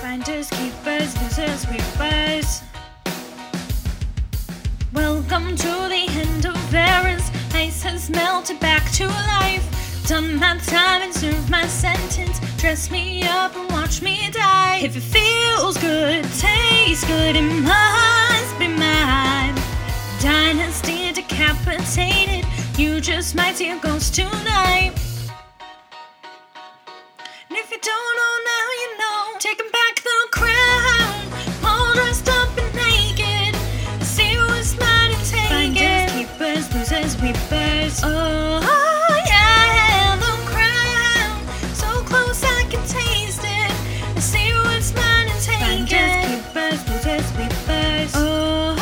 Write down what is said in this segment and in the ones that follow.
Finders, keepers, losers, reapers. Welcome to the end of eras. Ice has melted back to life. Done my time and served my sentence. Dress me up and watch me die. If it feels good, tastes good, it must be mine. Dynasty decapitated. You just might see a ghost tonight. Keepers, losers, weepers. Oh, yeah, crown. So close I can taste it. See who's mine and take Finders, it. keepers, losers, weepers. Oh,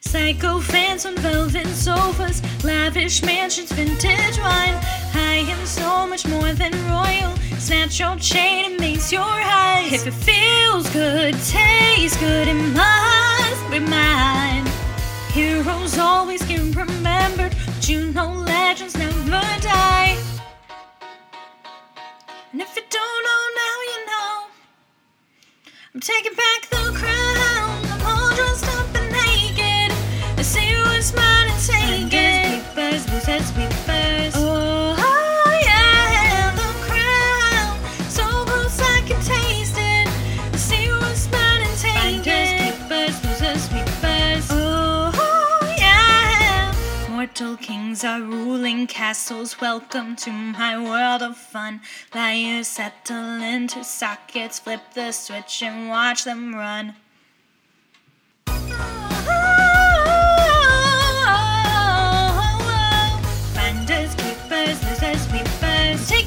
Psycho fans on velvet sofas, lavish mansions, vintage wine. I am so much more than royal. Snatch your chain and mace your eyes. If it feels good, tastes good, it must be mine. Heroes always get remembered, but you know legends never die. And if you don't know now, you know. I'm taking back the yeah. Mortal kings are ruling castles. Welcome to my world of fun. Liars settle into sockets. Flip the switch and watch them run. Finders, keepers, losers, weepers. Taking